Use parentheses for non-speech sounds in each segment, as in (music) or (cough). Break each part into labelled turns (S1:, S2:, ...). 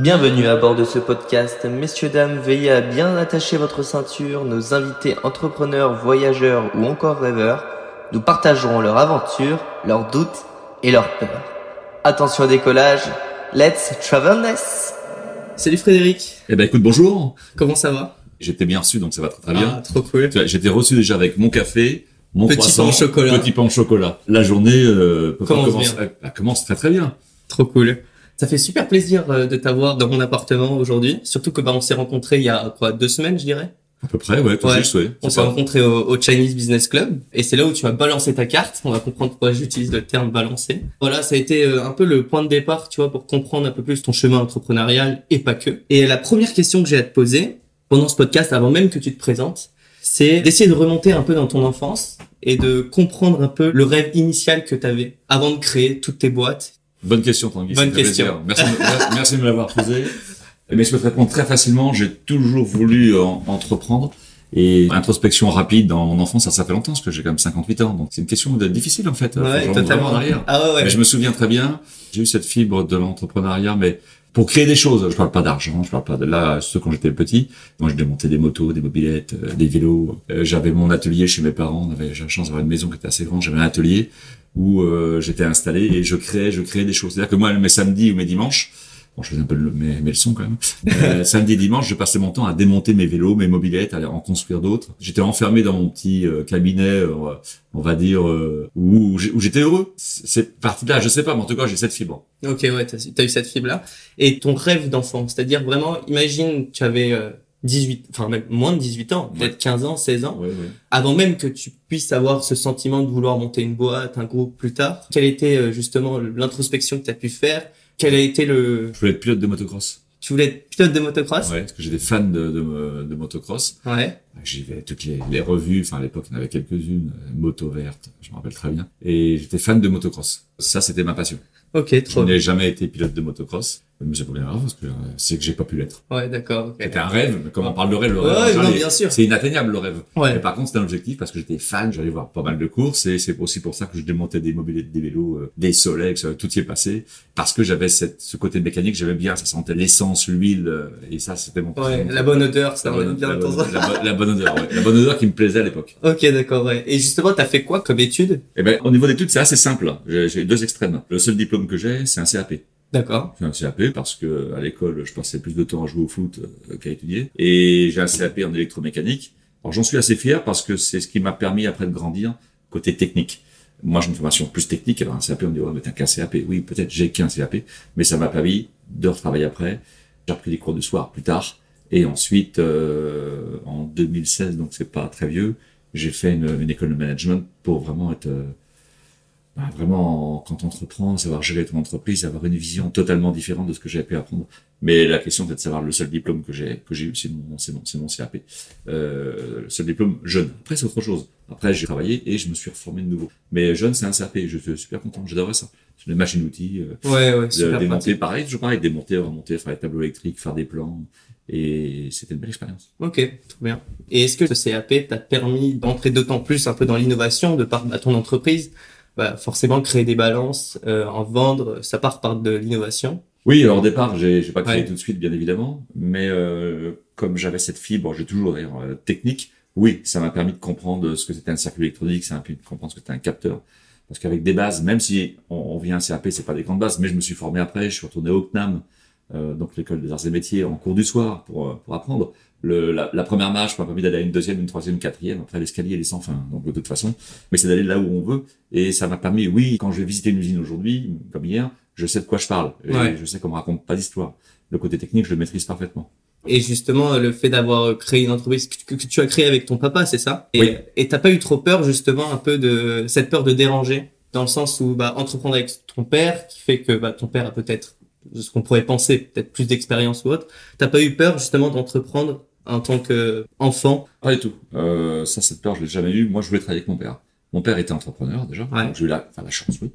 S1: Bienvenue à bord de ce podcast. Messieurs, dames, veillez à bien attacher votre ceinture. Nos invités entrepreneurs, voyageurs ou encore rêveurs nous partageront leurs aventures, leurs doutes et leurs peurs. Attention au décollage. Let's travelness. Salut Frédéric.
S2: Eh ben écoute, bonjour.
S1: Comment ça va?
S2: J'étais bien reçu, donc ça va très très bien.
S1: Ah, trop cool.
S2: Tu vois, J'étais reçu déjà avec mon café, mon
S1: Petit
S2: croissant,
S1: pain au chocolat.
S2: petit pain au chocolat. La journée euh, peut pas
S1: Commence
S2: commencer-
S1: bien.
S2: elle commence très très bien.
S1: Trop cool. Ça fait super plaisir euh, de t'avoir dans mon appartement aujourd'hui. Surtout que bah, on s'est rencontrés il y a quoi deux semaines, je dirais.
S2: À peu près, ouais, tout
S1: Ouais.
S2: juste, ouais.
S1: On s'est rencontrés au, au Chinese Business Club et c'est là où tu as balancé ta carte. On va comprendre pourquoi j'utilise le terme balancer. Voilà, ça a été euh, un peu le point de départ, tu vois, pour comprendre un peu plus ton chemin entrepreneurial et pas que. Et la première question que j'ai à te poser pendant ce podcast, avant même que tu te présentes, c'est d'essayer de remonter un peu dans ton enfance et de comprendre un peu le rêve initial que tu avais avant de créer toutes tes boîtes.
S2: Bonne question, Tanguy.
S1: Bonne question.
S2: Merci, de- (laughs) merci de me l'avoir posé. (laughs) Mais je peux te répondre très facilement. J'ai toujours voulu euh, en- entreprendre. Et introspection rapide dans mon enfance, ça, ça fait longtemps, parce que j'ai quand même 58 ans. Donc c'est une question de- difficile en fait. Remonte vraiment en arrière.
S1: Ah ouais, ouais.
S2: Mais je me souviens très bien, j'ai eu cette fibre de l'entrepreneuriat, mais pour créer des choses. Je parle pas d'argent, je parle pas de là, ce quand j'étais petit. Moi, je démontais des motos, des mobilettes, euh, des vélos. Euh, j'avais mon atelier chez mes parents. On avait, j'avais la chance d'avoir une maison qui était assez grande. J'avais un atelier où euh, j'étais installé et je créais, je créais des choses. C'est-à-dire que moi, mes samedis ou mes dimanches, Bon, je faisais un peu le- mes, mes leçons quand même. Euh, (laughs) samedi et dimanche, je passais mon temps à démonter mes vélos, mes mobilettes, à en construire d'autres. J'étais enfermé dans mon petit euh, cabinet, euh, on va dire, euh, où, j'étais heureux. C'est- C'est parti de là, je sais pas, mais en tout cas, j'ai cette fibre.
S1: Ok, ouais, t'as as eu cette fibre-là. Et ton rêve d'enfant, c'est-à-dire vraiment, imagine, tu avais euh, 18, enfin même moins de 18 ans, peut-être 15 ans, 16 ans,
S2: Ouais, ouais.
S1: avant même que tu puisses avoir ce sentiment de vouloir monter une boîte, un groupe plus tard. Quelle était euh, justement l'introspection que tu as pu faire? Quel a été le...
S2: Je voulais être pilote de motocross.
S1: Tu voulais être pilote de motocross?
S2: Ouais, parce que j'étais fan de, de, de motocross.
S1: Ouais.
S2: J'y vais toutes les, les revues, enfin à l'époque il y en avait quelques-unes, Moto Verte, je me rappelle très bien. Et j'étais fan de motocross. Ça c'était ma passion.
S1: Ok,
S2: Je
S1: trop.
S2: n'ai jamais été pilote de motocross, mais c'est pas grave parce que euh, c'est que j'ai pas pu l'être.
S1: Ouais, d'accord. ok.
S2: C'était un rêve, mais comme on parle de rêve, le
S1: Ouais,
S2: rêve,
S1: ouais, non, bien sûr.
S2: c'est inatteignable le rêve.
S1: Ouais.
S2: Mais par contre, c'était un objectif parce que j'étais fan, j'allais voir pas mal de courses et c'est aussi pour ça que je démontais des mobilettes, des vélos, euh, des Solex, euh, tout y est passé parce que j'avais cette, ce côté mécanique, j'aimais bien, ça sentait l'essence, l'huile euh, et ça c'était mon.
S1: Ouais, la bonne odeur, ça
S2: bonne,
S1: bien
S2: la bonne- la bonne- la bonne odeur, ouais. la bonne odeur qui me plaisait à l'époque.
S1: Ok, d'accord, ouais. Et justement, t'as fait quoi comme étude?
S2: Eh ben, au niveau d'études, c'est assez simple. j'ai deux extrêmes. Le seul diplôme que j'ai, c'est un CAP.
S1: D'accord.
S2: J'ai un CAP parce que à l'école, je passais plus de temps à jouer au foot euh, qu'à étudier. Et j'ai un CAP en électromécanique. Alors j'en suis assez fier parce que c'est ce qui m'a permis après de grandir côté technique. Moi, j'ai une formation plus technique. Alors un CAP, on me dit, ouais, mais t'as qu'un CAP. Oui, peut-être j'ai qu'un CAP, mais ça m'a permis de retravailler après. J'ai repris des cours de soir plus tard. Et ensuite, euh, en 2016, donc c'est pas très vieux, j'ai fait une, une école de management pour vraiment être euh, vraiment, quand on entreprend, savoir gérer ton entreprise, avoir une vision totalement différente de ce que j'ai pu apprendre. Mais la question, c'est de savoir le seul diplôme que j'ai que j'ai eu, c'est mon, c'est mon, c'est mon CAP. Euh, le seul diplôme jeune. Après, c'est autre chose. Après, j'ai travaillé et je me suis reformé de nouveau. Mais jeune, c'est un CAP. Je suis super content. J'adorais ça. C'est une machine-outil. Euh,
S1: Ouais, ouais, super
S2: démonter,
S1: pratique.
S2: pareil, toujours pareil, démonter, remonter, faire des tableaux électriques, faire des plans. Et c'était une belle expérience.
S1: Ok, trop bien. Et est-ce que ce CAP t'a permis d'entrer d'autant plus un peu dans l'innovation de par à ton entreprise? Bah, Forcément, créer des balances, euh, en vendre, ça part par de l'innovation.
S2: Oui, alors au départ, j'ai j'ai pas créé
S1: Ouais.
S2: tout de suite, bien évidemment, mais euh, comme j'avais cette fibre, j'ai toujours d'ailleurs euh, technique. Oui, ça m'a permis de comprendre ce que c'était un circuit électronique, ça m'a permis de comprendre ce que c'était un capteur. Parce qu'avec des bases, même si on, on vient à CAP, c'est pas des grandes bases, mais je me suis formé après, je suis retourné au CNAM, euh, donc l'école des arts et métiers, en cours du soir pour euh, pour apprendre. Le, la, la première marche m'a permis d'aller à une deuxième, une troisième, une quatrième. Après, l'escalier, il est sans fin. Donc, de toute façon, mais c'est d'aller là où on veut. Et ça m'a permis, oui, quand je vais visiter une usine aujourd'hui, comme hier, je sais de quoi je parle. Et
S1: Ouais.
S2: Je sais qu'on me raconte pas d'histoire. Le côté technique, je le maîtrise parfaitement.
S1: Et justement, le fait d'avoir créé une entreprise que, que tu as créée avec ton papa, c'est ça? Et
S2: Oui.
S1: et t'as pas eu trop peur justement un peu de cette peur de déranger? Dans le sens où bah, entreprendre avec ton père, qui fait que bah, ton père a peut-être ce qu'on pourrait penser, peut-être plus d'expérience ou autre. T'as pas eu peur justement d'entreprendre en tant que enfant
S2: Pas du tout. Euh, ça, cette peur, je l'ai jamais eu. Moi, je voulais travailler avec mon père. Mon père était entrepreneur déjà.
S1: Ouais.
S2: Donc, j'ai eu la, enfin, la chance, oui,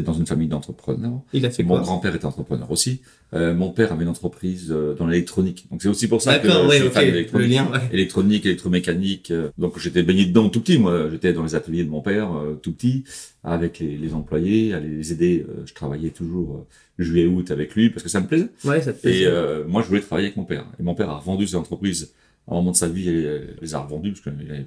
S2: d'être dans une famille d'entrepreneurs.
S1: Il a fait
S2: Mon grand-père était entrepreneur aussi. Euh, mon père avait une entreprise euh, dans l'électronique. Donc c'est aussi pour ça que je
S1: ouais,
S2: suis
S1: ok.
S2: fan
S1: Le
S2: d'électronique.
S1: lien, ouais.
S2: Électronique, électromécanique. euh, donc j'étais baigné dedans tout petit. Moi, j'étais dans les ateliers de mon père euh, tout petit, avec les, les employés, à les aider. Euh, je travaillais toujours euh, juillet août avec lui parce que ça me plaisait.
S1: Ouais, ça te
S2: Et
S1: plaisait.
S2: euh, moi, je voulais travailler avec mon père. Et mon père a revendu ses entreprises à un moment de sa vie. Il les a revendues parce qu'il avait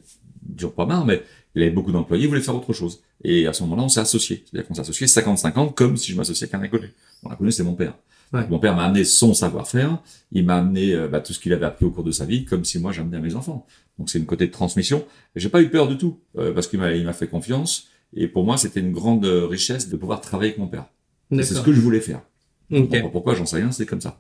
S2: dur pas marre, mais il avait beaucoup d'employés. Il voulait faire autre chose. Et à ce moment-là, on s'est associés. C'est-à-dire qu'on s'est associés 50-50 comme si je m'associais avec un inconnu. Mon inconnu, c'est mon père.
S1: Ouais.
S2: Mon père m'a amené son savoir-faire. Il m'a amené euh, bah, tout ce qu'il avait appris au cours de sa vie, comme si moi j'amenais à mes enfants. Donc c'est une côté de transmission. Et j'ai pas eu peur du tout euh, parce qu'il m'a fait confiance. Et pour moi, c'était une grande euh, richesse de pouvoir travailler avec mon père. C'est ce que je voulais faire. Bon, pourquoi j'en sais rien, c'est comme ça.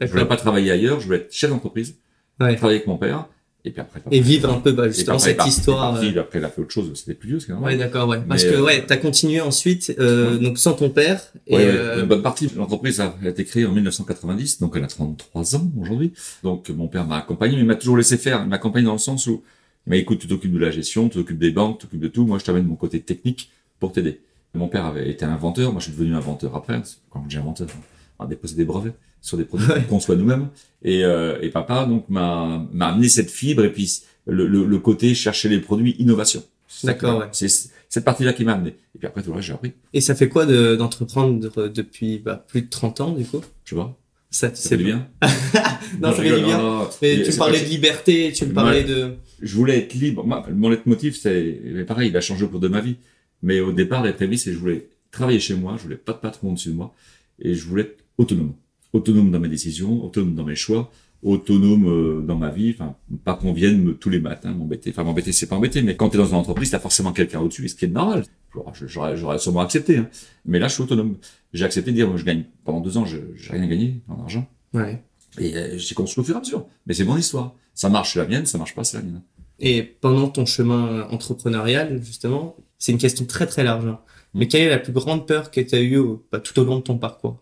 S2: Je voulais pas travailler ailleurs, je voulais être chef d'entreprise,
S1: Ouais.
S2: travailler avec mon père, et puis après.
S1: Et vivre un peu, bah, justement,
S2: après,
S1: cette
S2: parti,
S1: histoire.
S2: parti,
S1: euh,
S2: Après, il a fait autre chose, c'était plus vieux, c'est normal.
S1: Ouais, d'accord, ouais. Parce
S2: Mais,
S1: que,
S2: euh,
S1: ouais, t'as continué ensuite, euh, donc sans ton père. Et,
S2: Ouais, ouais,
S1: euh,
S2: une bonne partie. L'entreprise a été créée en 1990, donc elle a 33 ans aujourd'hui. Donc mon père m'a accompagné, mais il m'a toujours laissé faire. Il m'accompagne dans le sens où, m'a dit, écoute, tu t'occupes de la gestion, tu t'occupes des banques, tu t'occupes de tout. Moi, je t'amène mon côté technique pour t'aider. Mon père avait été inventeur, moi je suis devenu inventeur après, quand j'ai inventeur, on a déposé des brevets sur des produits qu'on conçoit nous-mêmes. Et, euh, et papa donc m'a m'a amené cette fibre et puis le, le, le côté chercher les produits innovation. Ça
S1: D'accord, ouais.
S2: C'est cette partie-là qui m'a amené. Et puis après tout le reste j'ai appris.
S1: et ça fait quoi de- d'entreprendre depuis bah, plus de 30 ans, du coup?
S2: Je vois.
S1: Ça,
S2: Ça fait du bien. (laughs)
S1: Non, ça
S2: je rigole,
S1: bien.
S2: non, non.
S1: Mais tu parlais
S2: pas-
S1: de liberté, tu me parlais de...
S2: je voulais être libre. Moi, mon leitmotiv, c'est, pareil, il a changé au cours de ma vie. Mais au départ, les prémices, c'est que je voulais travailler chez moi, je voulais pas de patron au-dessus de moi, et je voulais autonome. Autonome dans mes décisions, autonome dans mes choix, autonome euh, dans ma vie, enfin, pas qu'on vienne me, tous les matins m'embêter. Enfin, m'embêter, c'est pas embêter, mais quand tu es dans une entreprise, t'as forcément quelqu'un au-dessus, et ce qui est normal. J'aurais- sûrement accepté, hein. Mais là, je suis autonome. J'ai accepté de dire, je gagne, pendant deux ans, je, j'ai rien gagné en argent.
S1: Ouais.
S2: Et euh, j'ai construit au fur et à mesure. Mais c'est mon histoire. Ça marche, c'est la mienne, ça marche pas, c'est la mienne.
S1: Et pendant ton chemin entrepreneurial, justement, c'est une question très très large. hein. Mais quelle est la plus grande peur que tu as eue au- bah, tout au long de ton parcours?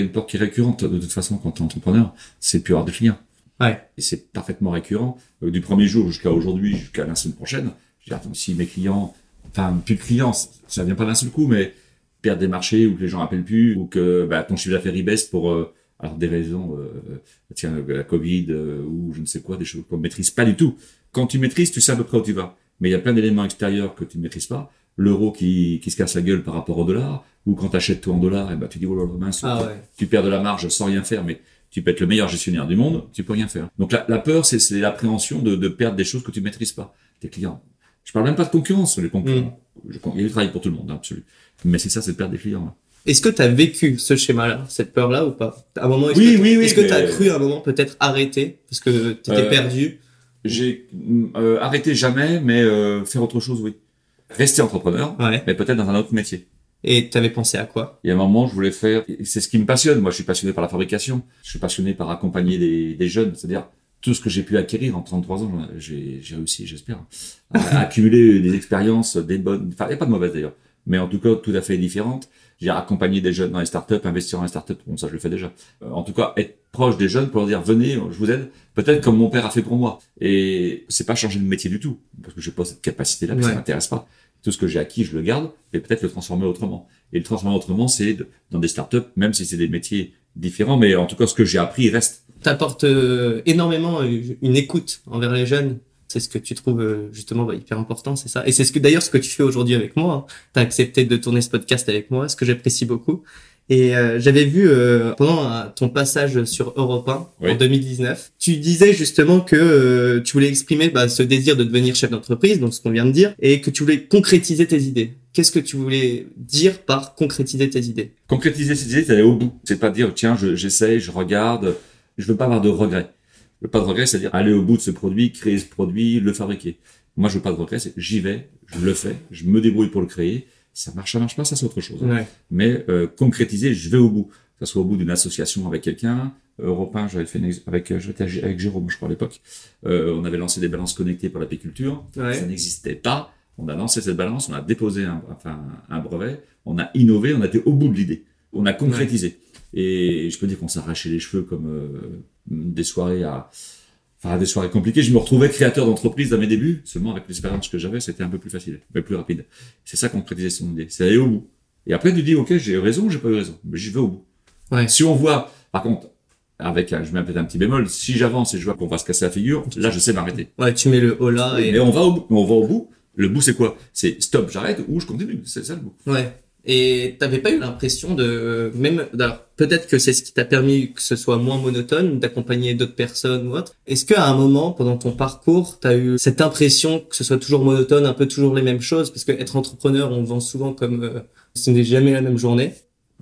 S2: Y a une peur qui est récurrente de toute façon quand tu es entrepreneur, c'est de plus avoir de clients.
S1: Ouais.
S2: Et c'est parfaitement récurrent. Euh, du premier jour jusqu'à aujourd'hui, jusqu'à la semaine prochaine, je dis, attends, si mes clients, enfin, plus de clients, ça- ça vient pas d'un seul coup, mais perdre des marchés ou que les gens appellent plus ou que bah, ton chiffre d'affaires il baisse pour euh, alors des raisons, euh, tiens, la Covid ou je ne sais quoi, des choses qu'on ne maîtrise pas du tout. Quand tu maîtrises, tu sais à peu près où tu vas. Mais il y a plein d'éléments extérieurs que tu ne maîtrises pas. L'euro qui, qui se casse la gueule par rapport au dollar, ou quand tu achètes tout en dollars, et ben tu dis, oh là là, mince,
S1: Ah ouais.
S2: tu perds de la marge sans rien faire, mais tu peux être le meilleur gestionnaire du monde, tu peux rien faire. Donc la, la peur, c'est l'appréhension de, de perdre des choses que tu maîtrises pas, tes clients. Je parle même pas de concurrence, les concurrents. Je- il y a du travail pour tout le monde, hein, absolument. Mais c'est ça, c'est de perdre des clients. là.
S1: Est-ce que tu as vécu ce schéma-là, cette peur-là ou pas? À un moment, est-ce
S2: Oui,
S1: que,
S2: oui, oui,
S1: Est-ce que
S2: mais-
S1: tu as cru à un moment peut-être arrêter parce que tu étais
S2: Euh,
S1: perdu?
S2: J'ai euh, arrêté jamais, mais euh, faire autre chose, oui. Rester entrepreneur,
S1: Ouais.
S2: mais peut-être dans un autre métier.
S1: Et tu avais pensé à quoi?
S2: Il y a un moment, je voulais faire, c'est ce qui me passionne. Moi, je suis passionné par la fabrication. Je suis passionné par accompagner des, des jeunes. C'est-à-dire, tout ce que j'ai pu acquérir en 33 ans, j'ai réussi, j'espère, à (laughs) accumuler des expériences, des bonnes, enfin, il n'y a pas de mauvaises d'ailleurs, mais en tout cas, tout à fait différentes. J'ai accompagné des jeunes dans les startups, investir dans les startups, bon, ça, je le fais déjà. Euh, en tout cas, être proche des jeunes pour leur dire, venez, je vous aide, peut-être comme mon père a fait pour moi. Et c'est pas changer de métier du tout, parce que j'ai pas cette capacité-là,
S1: Ouais.
S2: ça m'intéresse pas. Tout ce que j'ai acquis, je le garde, et peut-être le transformer autrement. Et le transformer autrement, c'est dans des startups, même si c'est des métiers différents, mais en tout cas, ce que j'ai appris reste.
S1: T'apportes euh, énormément euh, une écoute envers les jeunes. C'est ce que tu trouves euh, justement bah, hyper important, c'est ça. Et c'est ce que d'ailleurs ce que tu fais aujourd'hui avec moi. Hein. T'as accepté de tourner ce podcast avec moi, ce que j'apprécie beaucoup. Et euh, j'avais vu euh, pendant euh, ton passage sur Europe 1 en
S2: Oui.
S1: 2019, tu disais justement que euh, tu voulais exprimer bah, ce désir de devenir chef d'entreprise, donc ce qu'on vient de dire, et que tu voulais concrétiser tes idées. Qu'est-ce que tu voulais dire par concrétiser tes idées?
S2: Concrétiser ces idées, c'est aller au bout. C'est pas dire, tiens, je- j'essaye, je regarde. Je veux pas avoir de regrets. Je veux pas de regrets, c'est-à-dire aller au bout de ce produit, créer ce produit, le fabriquer. Moi, je veux pas de regrets, c'est j'y vais, je le fais, je me débrouille pour le créer. Ça marche, ça marche pas, ça c'est autre chose.
S1: Ouais.
S2: Mais euh, concrétiser, je vais au bout. Que ce soit au bout d'une association avec quelqu'un, européen, j'avais fait une avec, euh, j'étais avec Jérôme, je crois à l'époque. Euh, on avait lancé des balances connectées pour l'apiculture.
S1: Ouais.
S2: Ça n'existait pas. On a lancé cette balance, on a déposé un, enfin, un brevet, on a innové, on a été au bout de l'idée. On a concrétisé. Et je peux dire qu'on arraché les cheveux comme euh, des soirées à, enfin, des soirées compliquées. Je me retrouvais créateur d'entreprise dans mes débuts. Seulement avec l'expérience que j'avais, c'était un peu plus facile, peu plus rapide. C'est ça concrétiser son idée. C'est aller au bout. Et après, tu dis, ok, j'ai eu raison, j'ai pas eu raison, mais j'y vais au bout.
S1: Ouais.
S2: Si on voit, par contre, avec, un- je mets peut-être un petit bémol, si j'avance et je vois qu'on va se casser la figure, là, je sais m'arrêter.
S1: Ouais, tu mets le haut là et.
S2: Mais on va au bout. On va au bout. Le bout, c'est quoi? C'est stop, j'arrête ou je continue. C'est ça le bout.
S1: Ouais. Et t'avais pas eu l'impression de même alors peut-être que c'est ce qui t'a permis que ce soit moins monotone d'accompagner d'autres personnes ou autre. Est-ce qu'à un moment pendant ton parcours t'as eu cette impression que ce soit toujours monotone, un peu toujours les mêmes choses? Parce que être entrepreneur on vend souvent comme euh, ce n'est jamais la même journée.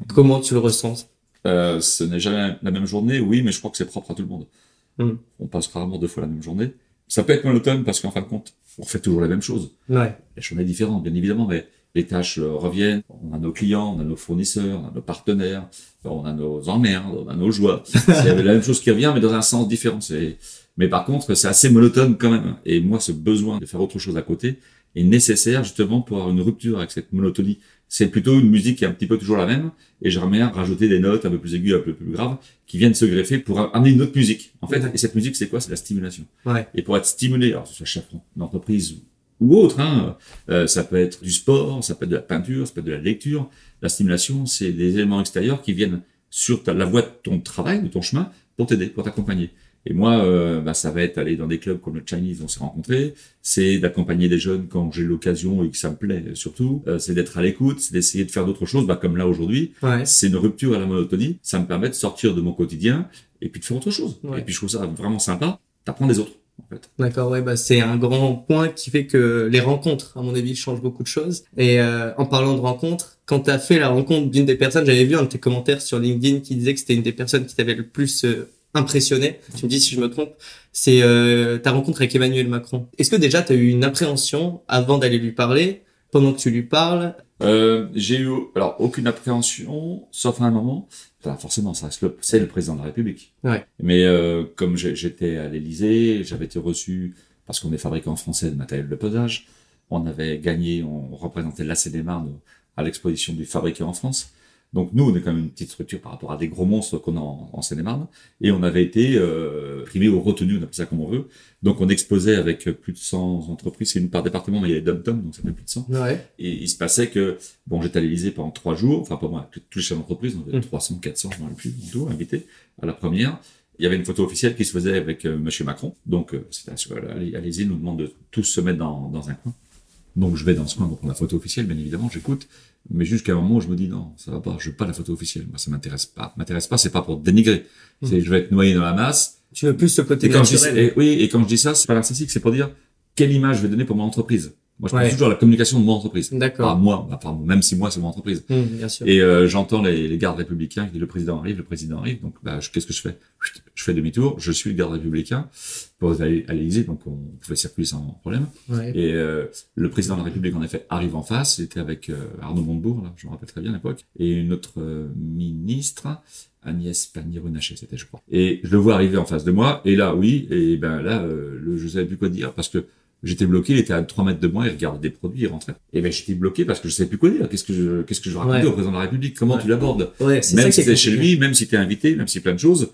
S1: Comment tu le ressens?
S2: Euh, ce n'est jamais la même journée, oui, mais je crois que c'est propre à tout le monde.
S1: Hmm.
S2: On passe rarement deux fois la même journée. Ça peut être monotone parce qu'en fin de compte, on fait toujours la même chose.
S1: Ouais.
S2: La journée est différente, bien évidemment, mais les tâches reviennent. On a nos clients, on a nos fournisseurs, on a nos partenaires, on a nos emmerdes, on a nos joies. (laughs) C'est la même chose qui revient, mais dans un sens différent. Mais par contre, c'est assez monotone quand même. Et moi, ce besoin de faire autre chose à côté est nécessaire justement pour avoir une rupture avec cette monotonie. C'est plutôt une musique qui est un petit peu toujours la même, et j'aimerais bien rajouter des notes un peu plus aiguës, un peu plus graves, qui viennent se greffer pour amener une autre musique. En fait, et cette musique, c'est quoi? C'est la stimulation.
S1: Ouais.
S2: Et pour être stimulé, alors que ce soit chef d'entreprise ou autre, hein, euh, ça peut être du sport, ça peut être de la peinture, ça peut être de la lecture. La stimulation, c'est des éléments extérieurs qui viennent sur ta, la voie de ton travail, de ton chemin, pour t'aider, pour t'accompagner. Et moi, euh, bah, ça va être aller dans des clubs comme le Chinese, on s'est rencontrés, c'est d'accompagner des jeunes quand j'ai l'occasion et que ça me plaît surtout, Euh, c'est d'être à l'écoute, c'est d'essayer de faire d'autres choses, bah, comme là aujourd'hui,
S1: Ouais.
S2: c'est une rupture à la monotonie, ça me permet de sortir de mon quotidien et puis de faire autre chose.
S1: Ouais.
S2: Et puis je trouve ça vraiment sympa, t'apprends des autres,
S1: D'accord, ouais, bah c'est un grand point qui fait que les rencontres, à mon avis, changent beaucoup de choses. Et euh, en parlant de rencontres, quand tu as fait la rencontre d'une des personnes, j'avais vu un de tes commentaires sur LinkedIn qui disait que c'était une des personnes qui t'avait le plus euh, impressionné. Tu me dis si je me trompe. C'est euh, ta rencontre avec Emmanuel Macron. Est-ce que déjà tu as eu une appréhension avant d'aller lui parler, pendant que tu lui parles?
S2: Euh, j'ai eu alors aucune appréhension, sauf un moment. Enfin, forcément, ça reste le, c'est le président de la République.
S1: Ouais.
S2: Mais euh, comme j'étais à l'Élysée, j'avais été reçu parce qu'on est fabricant français de matériel de pesage. On avait gagné, on représentait la Seine-et-Marne à l'exposition du fabricant en France. Donc nous, on est quand même une petite structure par rapport à des gros monstres qu'on a en, en Seine-et-Marne. Et on avait été euh, primé ou retenu, on appelle ça comme on veut. Donc on exposait avec plus de 100 entreprises, c'est une par département, mais il y a les dom donc ça fait plus de 100.
S1: Ouais.
S2: Et il se passait que, bon, j'étais à l'Élysée pendant trois jours, enfin, pas moi, tous les chefs d'entreprise, on avait
S1: Mm.
S2: 300, 400, je rappelle plus, en tout, invités à la première. Il y avait une photo officielle qui se faisait avec euh, Monsieur Macron. Donc, euh, c'était l'Élysée, nous demande de tous se mettre dans, dans un coin. Donc, je vais dans ce coin pour prendre la photo officielle, bien évidemment, j'écoute. Mais jusqu'à un moment où je me dis, non, ça va pas, je veux pas la photo officielle. Moi, ça m'intéresse pas. M'intéresse pas, c'est pas pour dénigrer. C'est, je vais être noyé dans la masse.
S1: Tu veux plus ce côté
S2: Et quand je dis, et oui, et quand je dis ça, c'est pas narcissique, c'est pour dire quelle image je vais donner pour mon entreprise. Moi, je pense
S1: Ouais.
S2: toujours à la communication de mon entreprise.
S1: D'accord.
S2: moi, enfin, même si moi, c'est mon entreprise.
S1: Hum, bien sûr.
S2: Et euh, j'entends les, les gardes républicains qui disent le président arrive, le président arrive. Donc, bah, je- qu'est-ce que je fais? Je fais demi-tour, je suis le garde républicain pour aller à l'Élysée, donc on pouvait circuler sans problème.
S1: Ouais.
S2: Et euh, le président de la République, en effet, arrive en face. Il était avec euh, Arnaud Montebourg, là, je me rappelle très bien à l'époque, et une autre euh, ministre, Agnès Pannier-Runacher, c'était, je crois. Et je le vois arriver en face de moi, et là, oui, et ben là, euh, le, je savais plus quoi dire, parce que j'étais bloqué, il était à 3 mètres de moi, il regardait des produits, il rentrait. Et ben j'étais bloqué parce que je savais plus quoi dire. Qu'est-ce que je, qu'est-ce que je racontais
S1: Ouais.
S2: au président de la République? Comment
S1: Ouais.
S2: tu l'abordes?
S1: Ouais, c'est
S2: Même si c'est chez lui, même si t'es invité, même si plein de choses,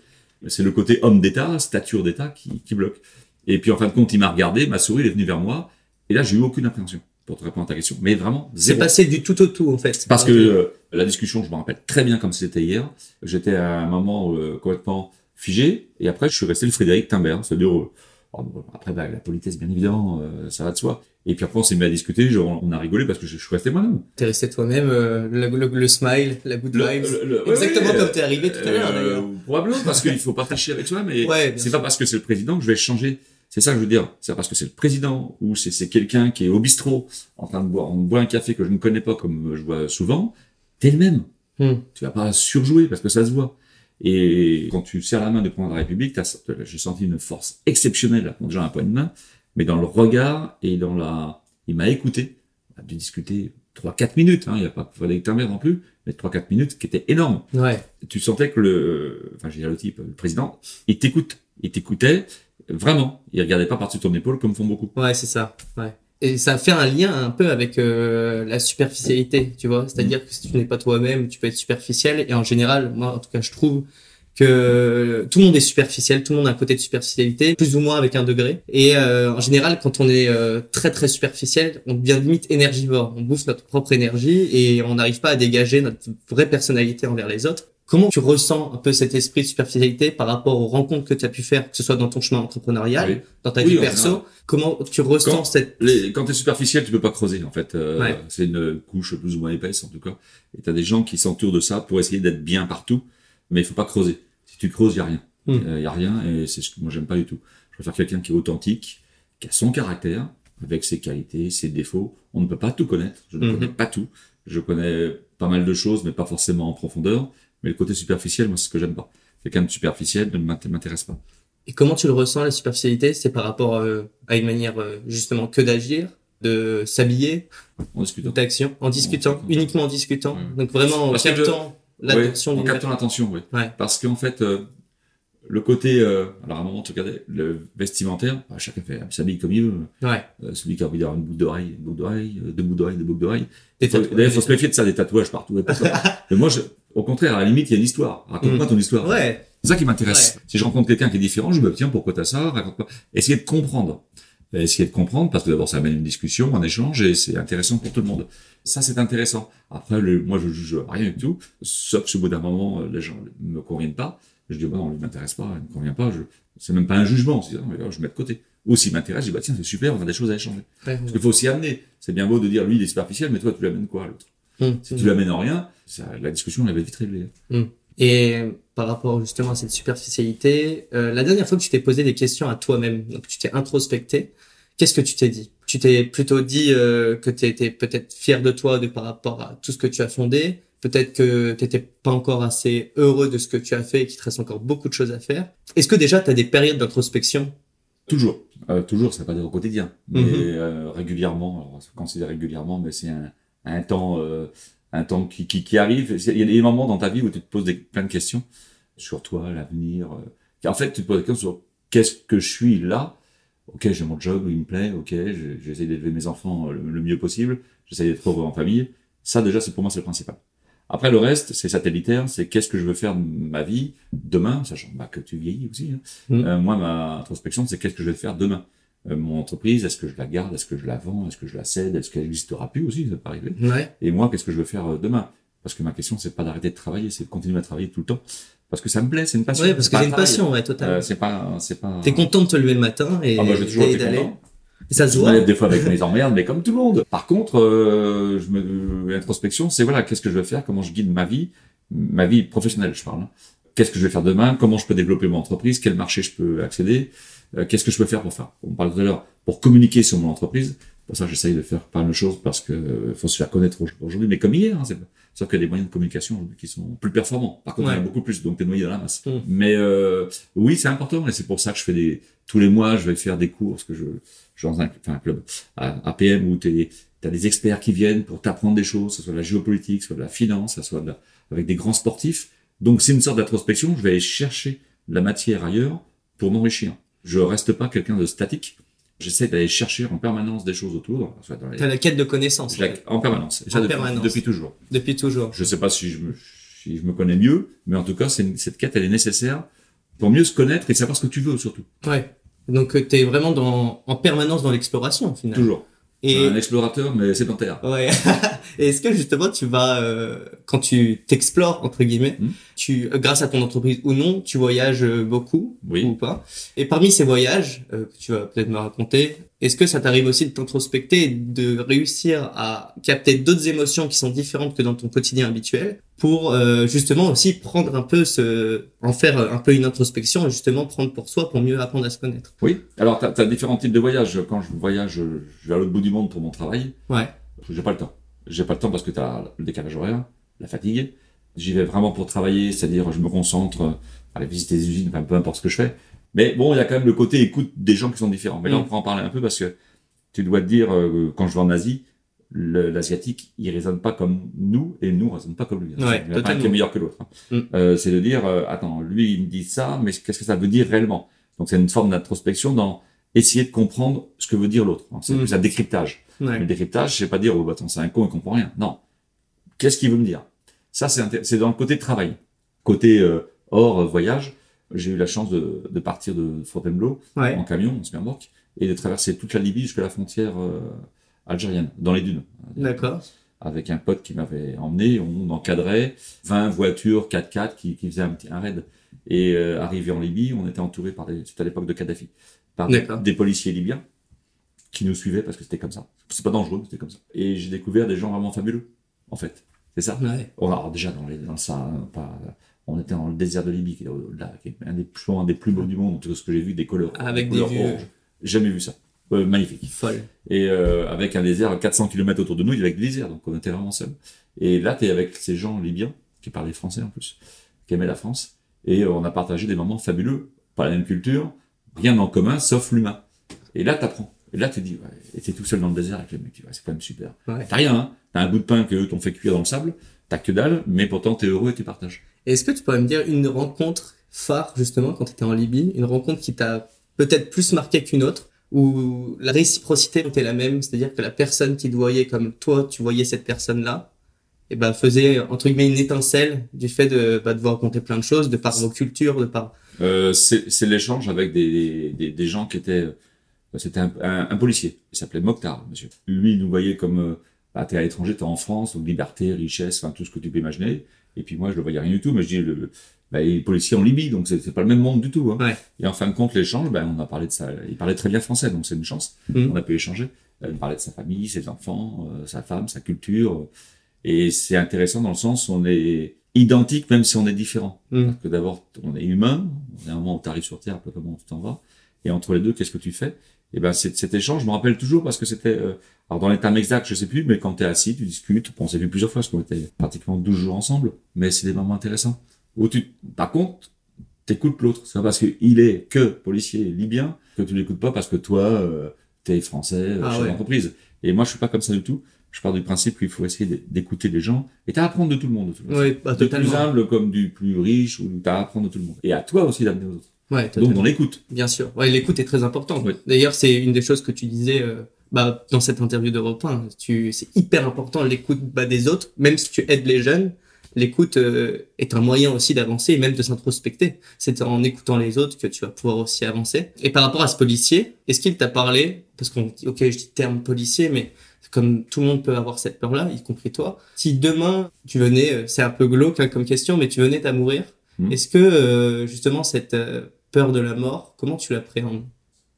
S2: c'est le côté homme d'État, stature d'État qui, qui bloque. Et puis en fin de compte, il m'a regardé, ma souris il est venue vers moi, et là j'ai eu aucune appréhension pour te répondre à ta question, mais vraiment
S1: C'est
S2: zéro.
S1: passé du tout au tout en fait.
S2: Parce que euh, la discussion, je me rappelle très bien comme c'était hier. J'étais à un moment euh, complètement figé, et après je suis resté le Frédéric Timbert, c'est-à-dire bon, après bah, la politesse bien évidemment, euh, ça va de soi. Et puis après on s'est mis à discuter, genre, on a rigolé parce que je, je suis resté moi-même.
S1: T'es resté toi-même, euh, le, le, le smile, la good vibes.
S2: le-
S1: Exactement
S2: ouais,
S1: comme t'es arrivé tout à l'heure
S2: Euh,
S1: d'ailleurs.
S2: Probablement parce qu'il faut pas tricher avec soi, mais (laughs)
S1: Ouais,
S2: c'est pas parce que c'est le président que je vais changer. C'est ça que je veux dire. C'est parce que c'est le président ou c'est c'est quelqu'un qui est au bistrot en train de boire, on boit un café que je ne connais pas comme je vois souvent. T'es le même.
S1: Hmm.
S2: Tu vas pas surjouer parce que ça se voit. Et quand tu serres la main du président de la République, t'as- j'ai senti une force exceptionnelle, déjà un point de main, mais dans le regard et dans la, il m'a écouté. On a dû discuter trois, quatre minutes, hein. Il y a pas, fallait que t'emmerdes non plus, mais trois, quatre minutes qui étaient énormes
S1: Ouais.
S2: tu sentais que le, enfin, j'ai dit le type, le président, il t'écoute, il t'écoutait vraiment. Il regardait pas par-dessus ton épaule comme font beaucoup.
S1: Ouais, c'est ça. Ouais. Et ça fait un lien un peu avec euh, la superficialité, tu vois. C'est-à-dire que si tu n'es pas toi-même, tu peux être superficiel. Et en général, moi, en tout cas, je trouve que tout le monde est superficiel, tout le monde a un côté de superficialité, plus ou moins avec un degré. Et euh, en général, quand on est euh, très très superficiel, on devient limite énergivore. On bouffe notre propre énergie et on n'arrive pas à dégager notre vraie personnalité envers les autres. Comment tu ressens un peu cet esprit de superficialité par rapport aux rencontres que tu as pu faire, que ce soit dans ton chemin entrepreneurial,
S2: Oui.
S1: dans ta
S2: Oui,
S1: vie perso? Comment tu ressens
S2: Quand-
S1: cette...
S2: Les, quand t'es superficiel, tu peux pas creuser en fait. Euh,
S1: Ouais.
S2: C'est une couche plus ou moins épaisse en tout cas. Et t'as des gens qui s'entourent de ça pour essayer d'être bien partout, mais il faut pas creuser. Si tu creuses, y a rien. Il
S1: Hmm.
S2: y a rien et c'est ce que moi j'aime pas du tout. Je préfère quelqu'un qui est authentique, qui a son caractère, avec ses qualités, ses défauts. On ne peut pas tout connaître. Je ne
S1: Mhm.
S2: connais pas tout. Je connais pas mal de choses, mais pas forcément en profondeur. Mais le côté superficiel, moi, c'est ce que j'aime pas. Quelqu'un de superficiel ne m'int- m'intéresse pas.
S1: Et comment tu le ressens, la superficialité? C'est par rapport euh, à une manière euh, justement que d'agir, de s'habiller,
S2: En discutant.
S1: d'action, en discutant,
S2: discutant.
S1: uniquement en discutant.
S2: Ouais.
S1: Donc vraiment en captant l'attention
S2: Ouais, en captant l'attention, oui. Parce qu'en fait, euh, le côté, euh, alors à un moment, tu regardais, le vestimentaire, bah, chacun fait, s'habille comme il veut.
S1: Ouais.
S2: Euh, celui qui a envie d'avoir une boucle d'oreille, une boucle d'oreille, deux boucles d'oreille, deux boucles d'oreille. D'ailleurs, il faut se méfier de ça, des tatouages partout. et partout. (laughs) Mais moi, je, au contraire, à la limite, il y a une histoire. Raconte-moi ton histoire.
S1: Ouais.
S2: C'est ça qui m'intéresse.
S1: Ouais.
S2: Si je rencontre quelqu'un qui est différent, je me dis, tiens, pourquoi t'as ça? Raconte-moi. Essayer de comprendre. Euh, Essayer de comprendre, parce que d'abord, ça amène une discussion, un échange, et c'est intéressant pour tout le monde. Ça, c'est intéressant. Après, le, moi, je juge rien du tout, sauf si au bout d'un moment, euh, les gens ne me conviennent pas. Je dis, bah non, lui m'intéresse pas, il me convient pas. Je, c'est même pas un jugement. C'est, non, mais là, je mets de côté. Ou s'il m'intéresse, je dis, bah tiens, c'est super, on a des choses à échanger.
S1: Ouais.
S2: Parce qu'il faut aussi amener. C'est bien beau de dire, lui, il est superficiel, mais toi, tu l'amènes quoi, l'autre?
S1: Hum,
S2: Si tu l'amènes en rien, ça, la discussion, elle va vite régler.
S1: Et euh, par rapport justement à cette superficialité, euh, la dernière fois que tu t'es posé des questions à toi-même, donc tu t'es introspecté, qu'est-ce que tu t'es dit? Tu t'es plutôt dit euh, que tu étais peut-être fier de toi de par rapport à tout ce que tu as fondé, peut-être que tu n'étais pas encore assez heureux de ce que tu as fait et qu'il te reste encore beaucoup de choses à faire. Est-ce que déjà tu as des périodes d'introspection?
S2: Toujours. Euh, toujours, ça veut pas dire au quotidien, mais
S1: Mhm.
S2: euh, régulièrement. Alors, quand c'est régulièrement, mais c'est un, un temps, euh, un temps qui, qui, qui arrive. Il y a des moments dans ta vie où tu te poses des, plein de questions sur toi, l'avenir. euh. En fait, tu te poses des questions sur qu'est-ce que je suis là. Ok, j'ai mon job, il me plaît. Ok, je- j'essaie d'élever mes enfants le, le mieux possible. J'essaie d'être heureux en famille. Ça, déjà, c'est pour moi, c'est le principal. Après, le reste, c'est satellitaire. C'est qu'est-ce que je veux faire de ma vie demain, sachant bah, que tu vieillis aussi. hein.
S1: Mhm.
S2: Euh, moi, ma introspection, c'est qu'est-ce que je vais faire demain. Euh, mon entreprise, est-ce que je la garde, est-ce que je la vends, est-ce que je la cède, est-ce qu'elle n'existera plus aussi, ça peut arriver.
S1: Ouais.
S2: Et moi, qu'est-ce que je veux faire euh, demain? Parce que ma question, c'est pas d'arrêter de travailler, c'est de continuer à travailler tout le temps. Parce que ça me plaît, c'est une passion.
S1: Ouais, parce que
S2: un
S1: une passion, ouais,
S2: Euh,
S1: totalement.
S2: c'est pas, c'est pas.
S1: T'es content de te lever le matin et,
S2: Ah bah, j'ai toujours
S1: et
S2: été
S1: d'aller.
S2: content.
S1: Et ça se voit.
S2: des fois avec mes emmerdes, mais comme tout le monde. Par contre, euh, je me, l'introspection, c'est voilà, qu'est-ce que je veux faire, comment je guide ma vie, ma vie professionnelle, je parle. Qu'est-ce que je vais faire demain, comment je peux développer mon entreprise, quel marché je peux accéder, euh, qu'est-ce que je peux faire pour faire. On parle tout à l'heure, pour communiquer sur mon entreprise. Pour ça, j'essaye de faire pas mal de choses parce que euh, faut se faire connaître aujourd'hui, mais comme hier, hein, c'est Sauf qu'il y a des moyens de communication aujourd'hui qui sont plus performants. Par contre, il y en a beaucoup plus, donc t'es noyé dans la masse.
S1: Mm.
S2: Mais euh, oui, c'est important, et c'est pour ça que je fais des tous les mois, je vais faire des cours, parce que je, je suis dans un, enfin, un club à APM où tu as des experts qui viennent pour t'apprendre des choses, que ce soit de la géopolitique, soit de la finance, soit de la, avec des grands sportifs. Donc c'est une sorte d'introspection, je vais aller chercher la matière ailleurs pour m'enrichir. Je reste pas quelqu'un de statique. J'essaie d'aller chercher en permanence des choses autour, soit dans les-
S1: T'as la quête de connaissances. en
S2: permanence. Et ça
S1: En
S2: depuis,
S1: permanence.
S2: depuis toujours.
S1: Depuis toujours.
S2: Je sais pas si je me, si je me connais mieux, mais en tout cas, c'est une- cette quête, elle est nécessaire pour mieux se connaître et savoir ce que tu veux surtout.
S1: Ouais. Donc euh, t'es vraiment dans, en permanence dans l'exploration au final.
S2: Toujours.
S1: Et
S2: Un explorateur, mais sédentaire.
S1: ouais. (laughs) Et est-ce que justement tu vas euh, quand tu t'explores entre guillemets,
S2: Hmm.
S1: tu euh, grâce à ton entreprise ou non, tu voyages euh, beaucoup
S2: Oui.
S1: ou pas? Et parmi ces voyages euh, que tu vas peut-être me raconter, est-ce que ça t'arrive aussi de t'introspecter et de réussir à capter d'autres émotions qui sont différentes que dans ton quotidien habituel pour euh, justement aussi prendre un peu ce en faire un peu une introspection et justement prendre pour soi pour mieux apprendre à se connaître?
S2: Oui. Alors, tu as, différents types de voyages. Quand je voyage, je je vais à l'autre bout du monde pour mon travail.
S1: Ouais.
S2: J'ai pas le temps. J'ai pas le temps parce que tu as le décalage horaire, la fatigue. J'y vais vraiment pour travailler, c'est-à-dire je me concentre euh, à aller visiter des usines, enfin, peu importe ce que je fais. Mais bon, il y a quand même le côté écoute des gens qui sont différents. Mais là,
S1: Mm.
S2: on pourra en parler un peu parce que tu dois te dire, euh, quand je vais en Asie, l'asiatique, il raisonne pas comme nous et nous, on raisonne pas comme lui.
S1: Ouais,
S2: il a pas un qui est meilleur que l'autre. hein.
S1: Mm.
S2: Euh, c'est de dire, euh, attends, lui, il me dit ça, mais qu'est-ce que ça veut dire réellement? Donc, c'est une forme d'introspection dans essayer de comprendre ce que veut dire l'autre. C'est
S1: Mm.
S2: plus un décryptage.
S1: Ouais.
S2: Le décryptage, c'est pas dire, oh, bah, attends, c'est un con, il comprend rien. Non. Qu'est-ce qu'il veut me dire? Ça, c'est dans le côté travail. Côté euh, Hors voyage, j'ai eu la chance de, de partir de Fontainebleau
S1: Ouais.
S2: en camion, en remorque, et de traverser toute la Libye jusqu'à la frontière euh, algérienne, dans les dunes.
S1: D'accord.
S2: Avec un pote qui m'avait emmené, on encadrait 20 voitures 4x4 qui, qui faisaient un, petit, un raid. Et euh, arrivé en Libye, on était entouré par des, c'était à l'époque de Kadhafi, par des, des policiers libyens qui nous suivaient parce que c'était comme ça. C'est pas dangereux, c'était comme ça. Et j'ai découvert des gens vraiment fabuleux, en fait. C'est ça.
S1: Ouais.
S2: Alors déjà dans, les, dans hein, pas, on était dans le désert de Libye, qui est là, qui est un des plus, un des plus beaux du monde, en tout cas ce que j'ai vu, des couleurs,
S1: Avec
S2: des
S1: des
S2: couleurs
S1: vues.
S2: orange. Jamais vu ça. Euh, magnifique.
S1: Folle.
S2: Et euh, avec un désert à 400 km autour de nous, il y avait que du désert, donc on était vraiment seuls. Et là, tu es avec ces gens libyens, qui parlaient français en plus, qui aimaient la France, et on a partagé des moments fabuleux, pas la même culture, rien en commun, sauf l'humain. Et là, t'apprends. Et là, tu dis, ouais, et t'es tout seul dans le désert avec les mecs, c'est quand même super.
S1: Ouais.
S2: T'as rien, hein. T'as un bout de pain que eux t'ont fait cuire dans le sable, t'as que dalle, mais pourtant t'es heureux et tu partages.
S1: Est-ce que tu pourrais me dire une rencontre phare, justement, quand tu étais en Libye, une rencontre qui t'a peut-être plus marqué qu'une autre, où la réciprocité était la même, c'est-à-dire que la personne qui te voyait comme toi, tu voyais cette personne-là, et ben faisait, entre guillemets, une étincelle du fait de, bah, de vous raconter plein de choses, de par vos cultures, de par...
S2: Euh, c'est l'échange avec des, des, des gens qui étaient. euh, C'était un, un, un policier. Il s'appelait Mokhtar, monsieur. Lui, il nous voyait comme. euh, Bah, t'es à l'étranger, t'es en France, donc liberté, richesse, enfin tout ce que tu peux imaginer. Et puis moi, je le voyais rien du tout. Mais je dis, le, bah, il est policier en Libye, donc c'est pas le même monde du tout. Hein.
S1: Ouais.
S2: Et en fin de compte, l'échange, ben, on a parlé de ça. Il parlait très bien français, donc c'est une chance.
S1: Mhm.
S2: On a pu échanger. Euh, Il parlait de sa famille, ses enfants, euh, sa femme, sa culture. Et c'est intéressant dans le sens où on est identique même si on est différent. Parce que d'abord, on est humain, on est un moment où tu arrives sur Terre, un peu comment tu t'en vas. Et entre les deux, qu'est-ce que tu fais? Et ben, c'est- cet échange, je me rappelle toujours parce que c'était, euh, alors dans les termes exacts, je sais plus, mais quand tu es assis, tu discutes. Bon, on s'est vu plusieurs fois parce qu'on était pratiquement 12 jours ensemble, mais c'est des moments intéressants. Où tu, par contre, t'écoutes l'autre. C'est pas parce qu'il est que policier libyen que tu l'écoutes pas parce que toi, euh, t'es français, euh,
S1: Ah
S2: chef
S1: ouais.
S2: d'entreprise. Et moi, je suis pas comme ça du tout. Je pars du principe qu'il faut essayer d'é- d'écouter les gens et t'as à apprendre de tout le monde.
S1: Oui, bah,
S2: du plus humble comme du plus riche ou t'as à apprendre de tout le monde. Et à toi aussi d'amener aux autres.
S1: Ouais,
S2: Donc, on l'écoute.
S1: Bien sûr. Ouais, l'écoute est très importante. D'ailleurs, c'est une des choses que tu disais euh, bah, dans cette interview d'Europe 1. Tu, c'est hyper important l'écoute bah, des autres, même si tu aides les jeunes. L'écoute euh, est un moyen aussi d'avancer et même de s'introspecter. C'est en écoutant les autres que tu vas pouvoir aussi avancer. Et par rapport à ce policier, est-ce qu'il t'a parlé? Parce qu'on dit, ok, je dis terme policier, mais comme tout le monde peut avoir cette peur-là, y compris toi. Si demain tu venais, euh, c'est un peu glauque hein, comme question, mais tu venais à mourir,
S2: Mhm.
S1: est-ce que euh, justement cette euh, peur de la mort, comment tu l'appréhendes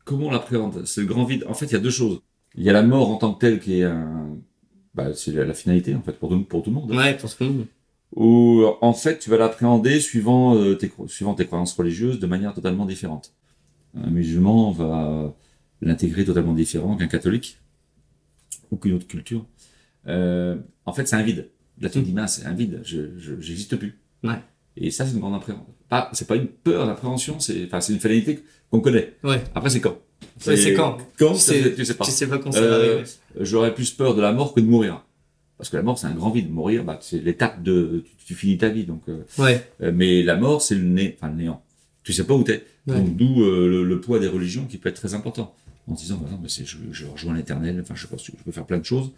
S2: Comment on l'appréhende C'est le grand vide? En fait, il y a deux choses. Il y a la mort en tant que telle qui est un, bah, c'est la finalité, en fait, pour tout, pour tout le monde.
S1: Ouais, pour tout le monde.
S2: Ou, en fait, tu vas l'appréhender suivant, euh, tes, suivant tes croyances religieuses de manière totalement différente. Un musulman va l'intégrer totalement différent qu'un catholique ou qu'une autre culture. Euh, en fait, c'est un vide. Là, tu te dis, mince, c'est un vide, je, j'existe plus.
S1: Ouais.
S2: Et ça, c'est une grande appréhension. Pas, c'est pas une peur d'appréhension, c'est, enfin, c'est une finalité qu'on connaît.
S1: Ouais.
S2: Après, c'est quand?
S1: Ouais, c'est quand?
S2: Quand?
S1: Tu sais-
S2: tu sais pas.
S1: Tu sais pas quand ça
S2: Euh. J'aurais plus peur de la mort que de mourir. Parce que la mort, c'est un grand vide. Mourir, bah, c'est l'étape de, tu, tu finis ta vie, donc, euh,
S1: Ouais.
S2: euh, mais la mort, c'est le né, enfin le néant. Tu sais pas où t'es. Donc d'où le, le poids des religions qui peut être très important. En se disant, bah, non, mais c'est, je, je rejoins l'éternel, enfin je sais pas, je peux faire plein de choses,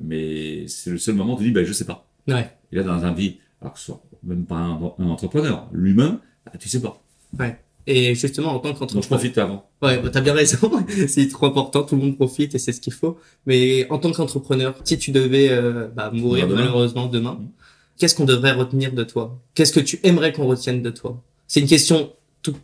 S2: mais c'est le seul moment où tu dis, bah, je sais pas.
S1: Ouais.
S2: Et là, dans un vie, alors que ce soit même pas un, un entrepreneur, l'humain, bah, tu sais pas.
S1: Et justement, en tant
S2: Donc je
S1: qu'entrepreneur.
S2: profite avant.
S1: Ouais, bah, t'as bien raison. (laughs) c'est trop important. Tout le monde profite et c'est ce qu'il faut. Mais en tant qu'entrepreneur, si tu devais euh, bah, mourir
S2: demain.
S1: malheureusement demain,
S2: Mhm.
S1: qu'est-ce qu'on devrait retenir de toi? Qu'est-ce que tu aimerais qu'on retienne de toi? C'est une question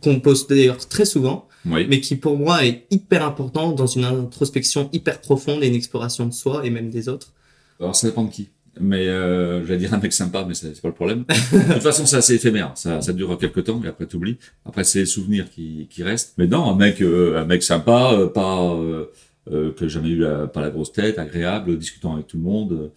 S1: qu'on pose d'ailleurs très souvent,
S2: Oui.
S1: mais qui pour moi est hyper importante dans une introspection hyper profonde et une exploration de soi et même des autres.
S2: Alors ça dépend de qui. Mais euh, j'allais dire un mec sympa, mais c'est pas le problème. de toute façon, c'est assez éphémère. Ça, ça dure quelques temps et après t'oublies. Après, c'est les souvenirs qui, qui restent. Mais non, un mec, euh, un mec sympa, euh, pas euh, euh, que jamais eu la, pas la grosse tête, agréable, discutant avec tout le monde, euh,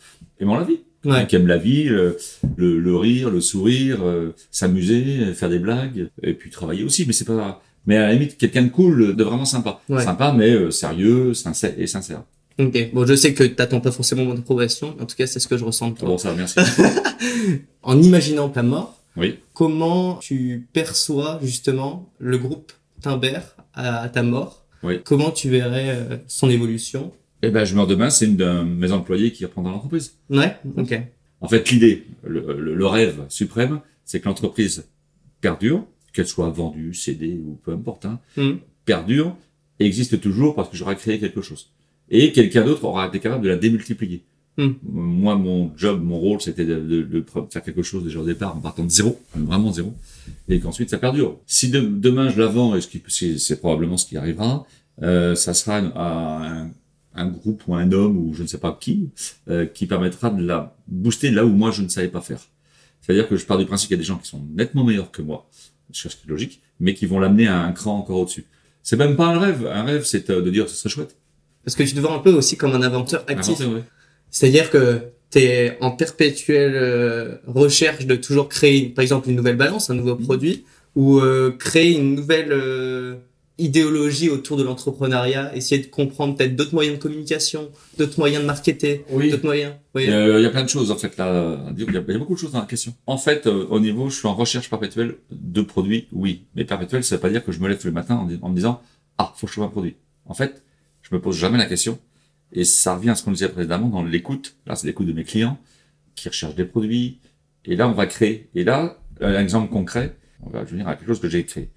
S2: aimant la vie.
S1: Ouais.
S2: Qui aime la vie, le, le, le rire, le sourire, euh, s'amuser, faire des blagues, et puis travailler aussi. Mais c'est pas. Mais à la limite, quelqu'un de cool, de vraiment sympa.
S1: Ouais.
S2: Sympa, mais euh, sérieux, sincère et sincère.
S1: Ok. Bon, je sais que t'attends pas forcément mon approbation. En tout cas, c'est ce que je ressens de toi.
S2: Bon, ça, merci. (laughs)
S1: En imaginant ta mort,
S2: Oui.
S1: comment tu perçois justement le groupe Timber à, à ta mort?
S2: Oui.
S1: Comment tu verrais euh, son évolution?
S2: Eh ben, je meurs demain, c'est une de mes employés qui reprendra l'entreprise.
S1: Ouais, ok.
S2: En fait, l'idée, le, le- le rêve suprême, c'est que l'entreprise perdure, qu'elle soit vendue, cédée ou peu importe, hein,
S1: Mhm.
S2: perdure, existe toujours parce que j'aurai créé quelque chose. Et quelqu'un d'autre aura été capable de la démultiplier.
S1: Mhm.
S2: Moi, mon job, mon rôle, c'était de, de- de faire quelque chose déjà au départ en partant de zéro, vraiment zéro, et qu'ensuite ça perdure. Si de- demain je la vends, et c'est probablement ce qui arrivera, euh, ça sera à un, un groupe ou un homme ou je ne sais pas qui euh, qui permettra de la booster là où moi je ne savais pas faire. C'est-à-dire que je pars du principe qu'il y a des gens qui sont nettement meilleurs que moi, logique, mais qui vont l'amener à un cran encore au-dessus. C'est même pas un rêve. Un rêve, c'est euh, de dire ce serait chouette.
S1: Parce que tu te vois un peu aussi comme un inventeur actif.
S2: Ouais.
S1: C'est-à-dire que tu es en perpétuelle euh, recherche de toujours créer, par exemple, une nouvelle balance, un nouveau
S2: Mhm.
S1: produit, ou euh, créer une nouvelle euh, idéologie autour de l'entrepreneuriat, essayer de comprendre peut-être d'autres moyens de communication, d'autres moyens de marketer,
S2: Oui.
S1: d'autres moyens. Oui.
S2: Il y, a, il y a plein de choses en fait là. Il y a, il y a beaucoup de choses dans la question. En fait, euh, au niveau, je suis en recherche perpétuelle de produits, oui. Mais perpétuelle, ça veut pas dire que je me lève tous les matins en, en me disant ah faut que je trouve un produit. En fait, je me pose jamais la question. Et ça revient à ce qu'on disait précédemment dans l'écoute. Là, c'est l'écoute de mes clients qui recherchent des produits. Et là, on va créer. Et là, un exemple concret, on va venir à quelque chose que j'ai créé.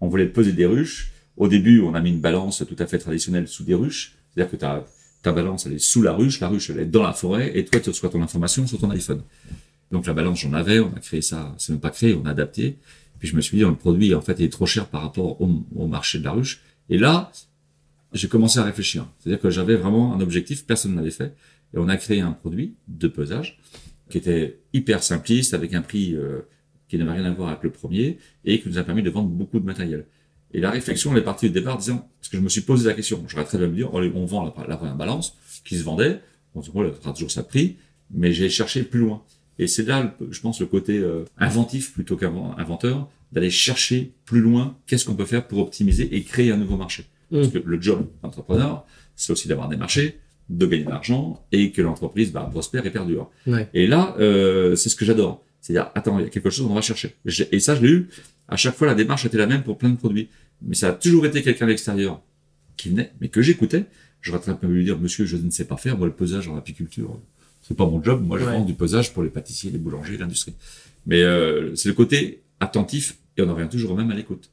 S2: On voulait peser des ruches. Au début, on a mis une balance tout à fait traditionnelle sous des ruches. C'est-à-dire que ta, balance, elle est sous la ruche, la ruche, elle est dans la forêt, et toi, tu reçois ton information sur ton iPhone. Donc la balance, j'en avais, on a créé ça, c'est même pas créé, on a adapté. Puis je me suis dit, le produit, en fait, il est trop cher par rapport au, marché de la ruche. Et là, j'ai commencé à réfléchir. C'est-à-dire que j'avais vraiment un objectif, personne ne l'avait fait. Et on a créé un produit de pesage qui était hyper simpliste, avec un prix euh, qui n'avait rien à voir avec le premier, et qui nous a permis de vendre beaucoup de matériel. Et la réflexion, elle est partie au départ disant, parce que je me suis posé la question, j'aurais très bien me dire, on, vend la, la première balance qui se vendait, on se fera toujours sa prix, mais j'ai cherché plus loin. Et c'est là, je pense, le côté euh, inventif plutôt qu'inventeur, d'aller chercher plus loin qu'est-ce qu'on peut faire pour optimiser et créer un nouveau marché. Parce que le job d'entrepreneur, c'est aussi d'avoir des marchés, de gagner de l'argent et que l'entreprise bah, prospère et perdure.
S1: Ouais.
S2: Et là, euh, c'est ce que j'adore. C'est-à-dire, attends, il y a quelque chose, on va chercher. Et ça, je l'ai eu. À chaque fois, la démarche était la même pour plein de produits. Mais ça a toujours été quelqu'un de l'extérieur qui venait, mais que j'écoutais. Très bien pu lui dire, monsieur, je ne sais pas faire, moi, le pesage en apiculture, c'est pas mon job. Moi, je
S1: Ouais.
S2: vends du pesage pour les pâtissiers, les boulangers, l'industrie. Mais euh, c'est le côté attentif et on en revient toujours même à l'écoute.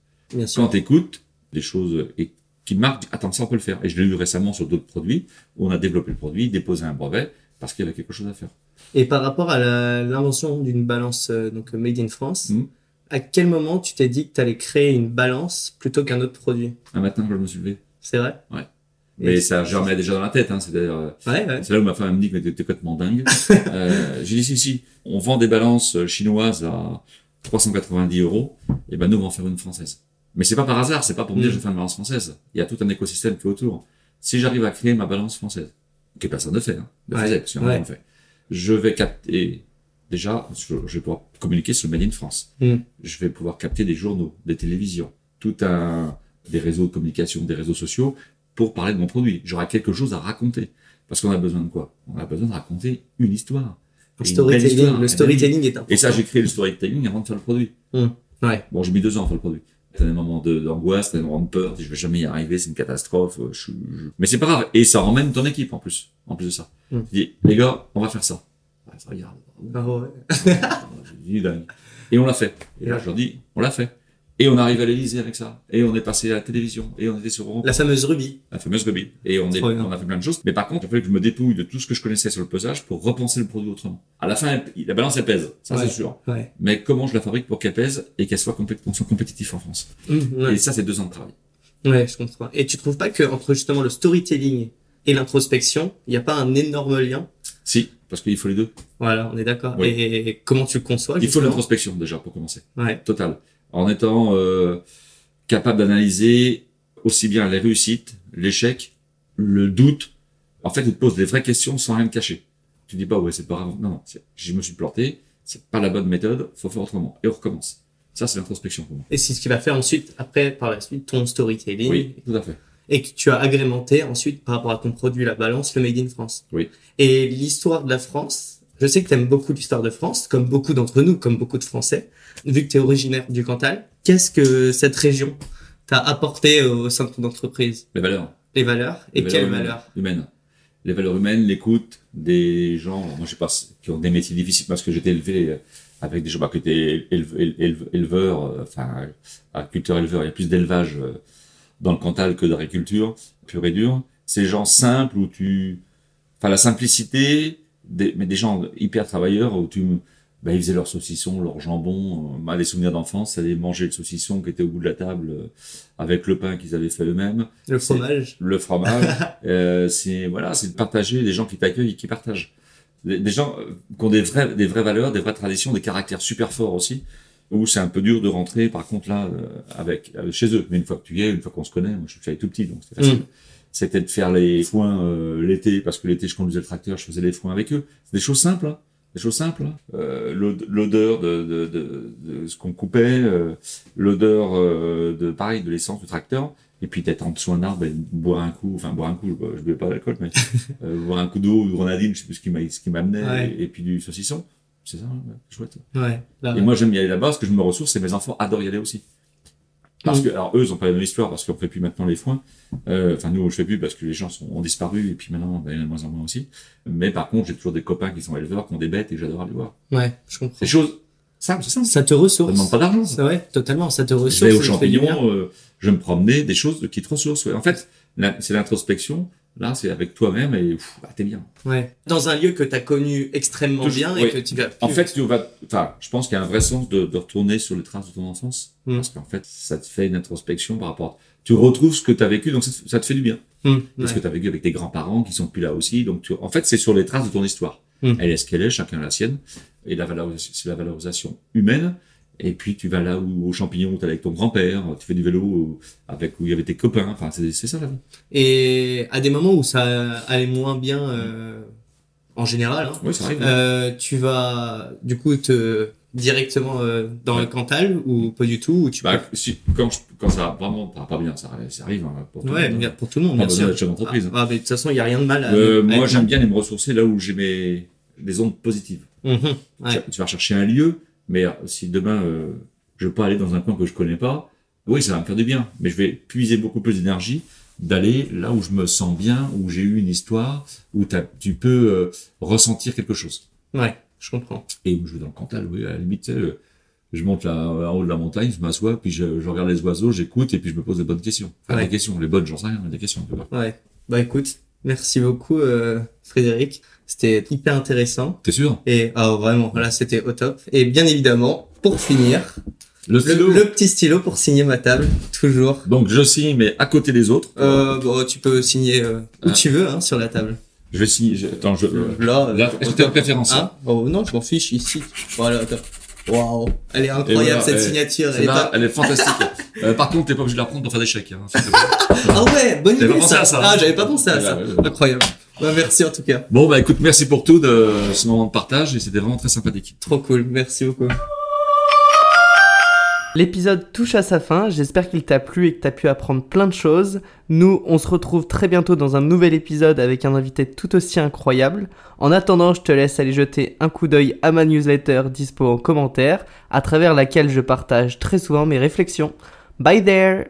S2: Quand tu écoutes des choses et qui marquent, attends, ça on peut le faire. Et je l'ai eu récemment sur d'autres produits où on a développé le produit, déposé un brevet parce qu'il y avait quelque chose à faire.
S1: Et par rapport à l'invention d'une balance euh, donc made in France,
S2: Mhm.
S1: À quel moment tu t'es dit que tu allais créer une balance plutôt qu'un autre produit?
S2: Un matin, quand je me suis levé.
S1: C'est vrai?
S2: Ouais.
S1: Et
S2: Mais
S1: c'est-
S2: ça germait déjà dans la tête. Hein, C'est-à-dire, euh,
S1: Ouais, ouais.
S2: c'est là où ma femme me dit que t'es complètement dingue. (laughs) euh, J'ai dit si, si, on vend des balances euh, chinoises à 390 euros. Et ben nous, on va en faire une française. Mais c'est pas par hasard. C'est pas pour me dire
S1: Mhm.
S2: je vais faire une balance française. Il y a tout un écosystème qui est autour. Si j'arrive à créer ma balance française, que personne ne fait, hein, ne
S1: Ouais.
S2: faisait, parce en fait, je vais capter déjà, je vais pouvoir communiquer sur le Made in France.
S1: Mhm.
S2: Je vais pouvoir capter des journaux, des télévisions, tout un des réseaux de communication, des réseaux sociaux pour parler de mon produit. J'aurai quelque chose à raconter. Parce qu'on a besoin de quoi? On a besoin de raconter une histoire.
S1: Le
S2: une
S1: storytelling,
S2: histoire.
S1: le storytelling est important.
S2: Et ça, j'ai créé le storytelling avant de faire le produit.
S1: Ouais.
S2: Bon, j'ai mis deux ans à faire le produit. T'as des moments de- d'angoisse, t'as des moments de peur, je vais jamais y arriver, c'est une catastrophe. Je, je- Mais c'est pas grave. Et ça emmène ton équipe en plus, en plus de ça.
S1: Mm.
S2: Tu dis, les gars, on va faire ça. Ça regarde.
S1: Ah ouais. (laughs)
S2: J'ai dit. Et on l'a fait. Et là, je leur dis, on l'a fait. Et on arrive à l'Elysée avec ça. Et on est passé à la télévision. Et on était sur Europe.
S1: La fameuse rubis.
S2: La fameuse Ruby. Et on, est, a fait plein de choses. Mais par contre, il fallait que je me dépouille de tout ce que je connaissais sur le pesage pour repenser le produit autrement. À la fin, la balance, elle pèse. Ça,
S1: Ouais.
S2: c'est sûr.
S1: Ouais.
S2: Mais comment je la fabrique pour qu'elle pèse et qu'elle soit, complète- soit compétitif en France?
S1: Mmh, ouais.
S2: Et ça, c'est deux ans de travail.
S1: Ouais, je comprends. Et tu trouves pas que entre justement le storytelling et l'introspection, il n'y a pas un énorme lien?
S2: Si, parce qu'il faut les deux.
S1: Voilà, on est d'accord.
S2: Oui.
S1: Et comment tu le conçois
S2: Il faut l'introspection, déjà, pour commencer.
S1: Ouais.
S2: Total. En étant euh, capable d'analyser aussi bien les réussites, l'échec, le doute. En fait, il te pose des vraies questions sans rien te cacher. Tu dis pas, ouais, c'est pas grave. Non, non, je me suis planté, c'est pas la bonne méthode, faut faire autrement. Et on recommence. Ça, c'est l'introspection pour moi.
S1: Et c'est ce qui va faire ensuite, après, par la suite, ton storytelling.
S2: Oui, tout à fait.
S1: Et que tu as agrémenté ensuite par rapport à ton produit, la balance, le Made in France.
S2: Oui.
S1: Et l'histoire de la France, je sais que tu aimes beaucoup l'histoire de France, comme beaucoup d'entre nous, comme beaucoup de Français. Vu que tu es originaire du Cantal, qu'est-ce que cette région t'a apporté au sein de ton entreprise?
S2: Les valeurs.
S1: Les valeurs Et
S2: Les
S1: quelles valeurs
S2: Humaines. Les valeurs humaines, l'écoute des gens, moi je sais pas, qui ont des métiers difficiles parce que j'étais élevé avec des gens bah, qui étaient éleve- éleve- éleveurs, euh, enfin agriculteurs éleveurs. Il y a plus d'élevage euh, dans le Cantal que d'agriculture pure et dure. Ces gens simples où tu, enfin la simplicité, des, mais des gens hyper travailleurs où tu, bah, ils faisaient leur saucisson, leur jambon. Euh, Moi, des souvenirs d'enfance, c'est manger le saucisson qui était au bout de la table euh, avec le pain qu'ils avaient fait eux-mêmes
S1: Le fromage.
S2: le fromage. (laughs) euh, c'est voilà, c'est de partager des gens qui t'accueillent et qui partagent. Des, des gens qui ont des vraies, des vraies valeurs, des vraies traditions, des caractères super forts aussi. Où c'est un peu dur de rentrer, par contre là, euh, avec, avec- chez eux. Mais une fois que tu y es, une fois qu'on se connaît, moi je suis allé tout petit, donc c'est facile.
S1: Mm.
S2: C'était de faire les foins euh, l'été, parce que l'été je conduisais le tracteur, je faisais les foins avec eux. C'est des choses simples. Hein. Des choses simples. hein. Euh, l'od- L'odeur de, de, de, de ce qu'on coupait, euh, l'odeur euh, de pareil de l'essence du tracteur, et puis d'être en dessous d'un arbre et boire un coup, enfin boire un coup, je, bois- je buvais pas d'alcool, mais (laughs) euh, boire un coup d'eau ou de grenadine, je sais plus ce qui m'a- ce qui m'amenait,
S1: Ouais.
S2: et, et puis du saucisson, c'est ça, ouais, chouette.
S1: Ouais. Là,
S2: Et moi j'aime y aller là-bas parce que je me ressource et mes enfants adorent y aller aussi. Parce
S1: Mm.
S2: que, alors eux, ils ont pas la même histoire parce qu'on fait plus maintenant les foins. Euh, Enfin, nous, je fais plus parce que les gens sont, ont disparu et puis maintenant, ben, il y en a de moins en moins aussi. Mais par contre, j'ai toujours des copains qui sont éleveurs, qui ont des bêtes et j'adore aller voir.
S1: Ouais, je comprends.
S2: Des choses simples, c'est simple.
S1: Ça te
S2: Ça
S1: ressource.
S2: demande pas d'argent.
S1: C'est vrai, totalement. Ça te
S2: Je
S1: ressource.
S2: vais aux
S1: ça
S2: champignons, euh, je me promenais, des choses qui te ressourcent. ouais. En fait, la- c'est l'introspection. Là, c'est avec toi-même et pff, bah, t'es bien.
S1: Ouais. Dans un lieu que t'as connu extrêmement
S2: Toujours,
S1: bien et
S2: ouais.
S1: que tu vas.
S2: En fait, tu vas, enfin, je pense qu'il y a un vrai sens de, de retourner sur les traces de ton enfance.
S1: Mm.
S2: Parce qu'en fait, ça te fait une introspection par rapport à... Tu retrouves ce que tu as vécu, donc ça, te- ça te fait du bien. Parce
S1: ouais.
S2: que tu as vécu avec tes grands-parents qui sont plus là aussi. Donc, tu... en fait, c'est sur les traces de ton histoire.
S1: Mm.
S2: Elle est ce qu'elle est, chacun a la sienne. Et la valorisation, c'est la valorisation humaine. Et puis, tu vas là où, aux champignons, tu avec ton grand-père, tu fais du vélo où- avec où il y avait tes copains. Enfin, c'est ça la vie.
S1: Et à des moments où ça allait moins bien, euh, en général, hein,
S2: Oui, ça arrive.
S1: euh, tu vas du coup te directement euh, dans
S2: Ouais.
S1: le Cantal ou pas du tout ou tu
S2: Bah, si, quand, je- quand ça va vraiment pas, pas bien, ça, arrive- ça arrive hein, pour tout
S1: ouais
S2: monde.
S1: bien pour tout le monde bien sûr
S2: d'être chef d'entreprise.
S1: ah, ah, mais de toute façon il y a rien de mal à,
S2: Euh,
S1: à
S2: moi, j'aime bien aller me ressourcer là où j'ai mes des ondes positives.
S1: Mhm,
S2: Tu-
S1: ouais.
S2: Tu vas chercher un lieu, mais euh, si demain euh, je veux pas aller dans un coin que je connais pas, oui, ça va me faire du bien, mais je vais puiser beaucoup plus d'énergie d'aller là où je me sens bien, où j'ai eu une histoire, où tu peux euh, ressentir quelque chose.
S1: ouais je comprends
S2: Et où je vais dans le Cantal, oui, à la limite, euh, je monte là, en haut de la montagne, je m'assois, puis je, je regarde les oiseaux, j'écoute, et puis je me pose des bonnes questions. Enfin,
S1: Ouais.
S2: des questions, les bonnes, j'en sais rien, mais des questions.
S1: ouais bah écoute merci beaucoup euh, Frédéric c'était hyper intéressant
S2: T'es sûr?
S1: Et ah vraiment là c'était au top et bien évidemment pour finir
S2: Le stylo.
S1: le petit stylo pour signer ma table toujours
S2: Donc je signe, mais à côté des autres.
S1: Euh, bon, tu peux signer euh, où
S2: Ah.
S1: tu veux hein, sur la table.
S2: Je vais signer. je- Attends, je. euh,
S1: Là,
S2: Là, est-ce que t'as une préférence
S1: Hein? Oh, Non, je m'en fiche ici. Voilà. Waouh, elle est incroyable
S2: voilà,
S1: cette signature. Et
S2: Celle-là,
S1: t'as-
S2: elle est fantastique. (laughs) euh, par contre, t'es pas obligé de la prendre pour faire des chèques. Hein.
S1: Ah ouais, bonne idée
S2: pas pensé
S1: ça.
S2: à ça,
S1: Ah,
S2: hein
S1: j'avais pas pensé à ça.
S2: Ouais, ouais, ouais.
S1: Incroyable. Bah, merci en tout cas.
S2: bon, bah écoute, merci pour tout de ce moment de partage et c'était vraiment très sympathique.
S1: Trop cool. Merci beaucoup.
S3: L'épisode touche à sa fin, j'espère qu'il t'a plu et que t'as pu apprendre plein de choses. Nous, on se retrouve très bientôt dans un nouvel épisode avec un invité tout aussi incroyable. En attendant, je te laisse aller jeter un coup d'œil à ma newsletter dispo en commentaire, à travers laquelle je partage très souvent mes réflexions. Bye there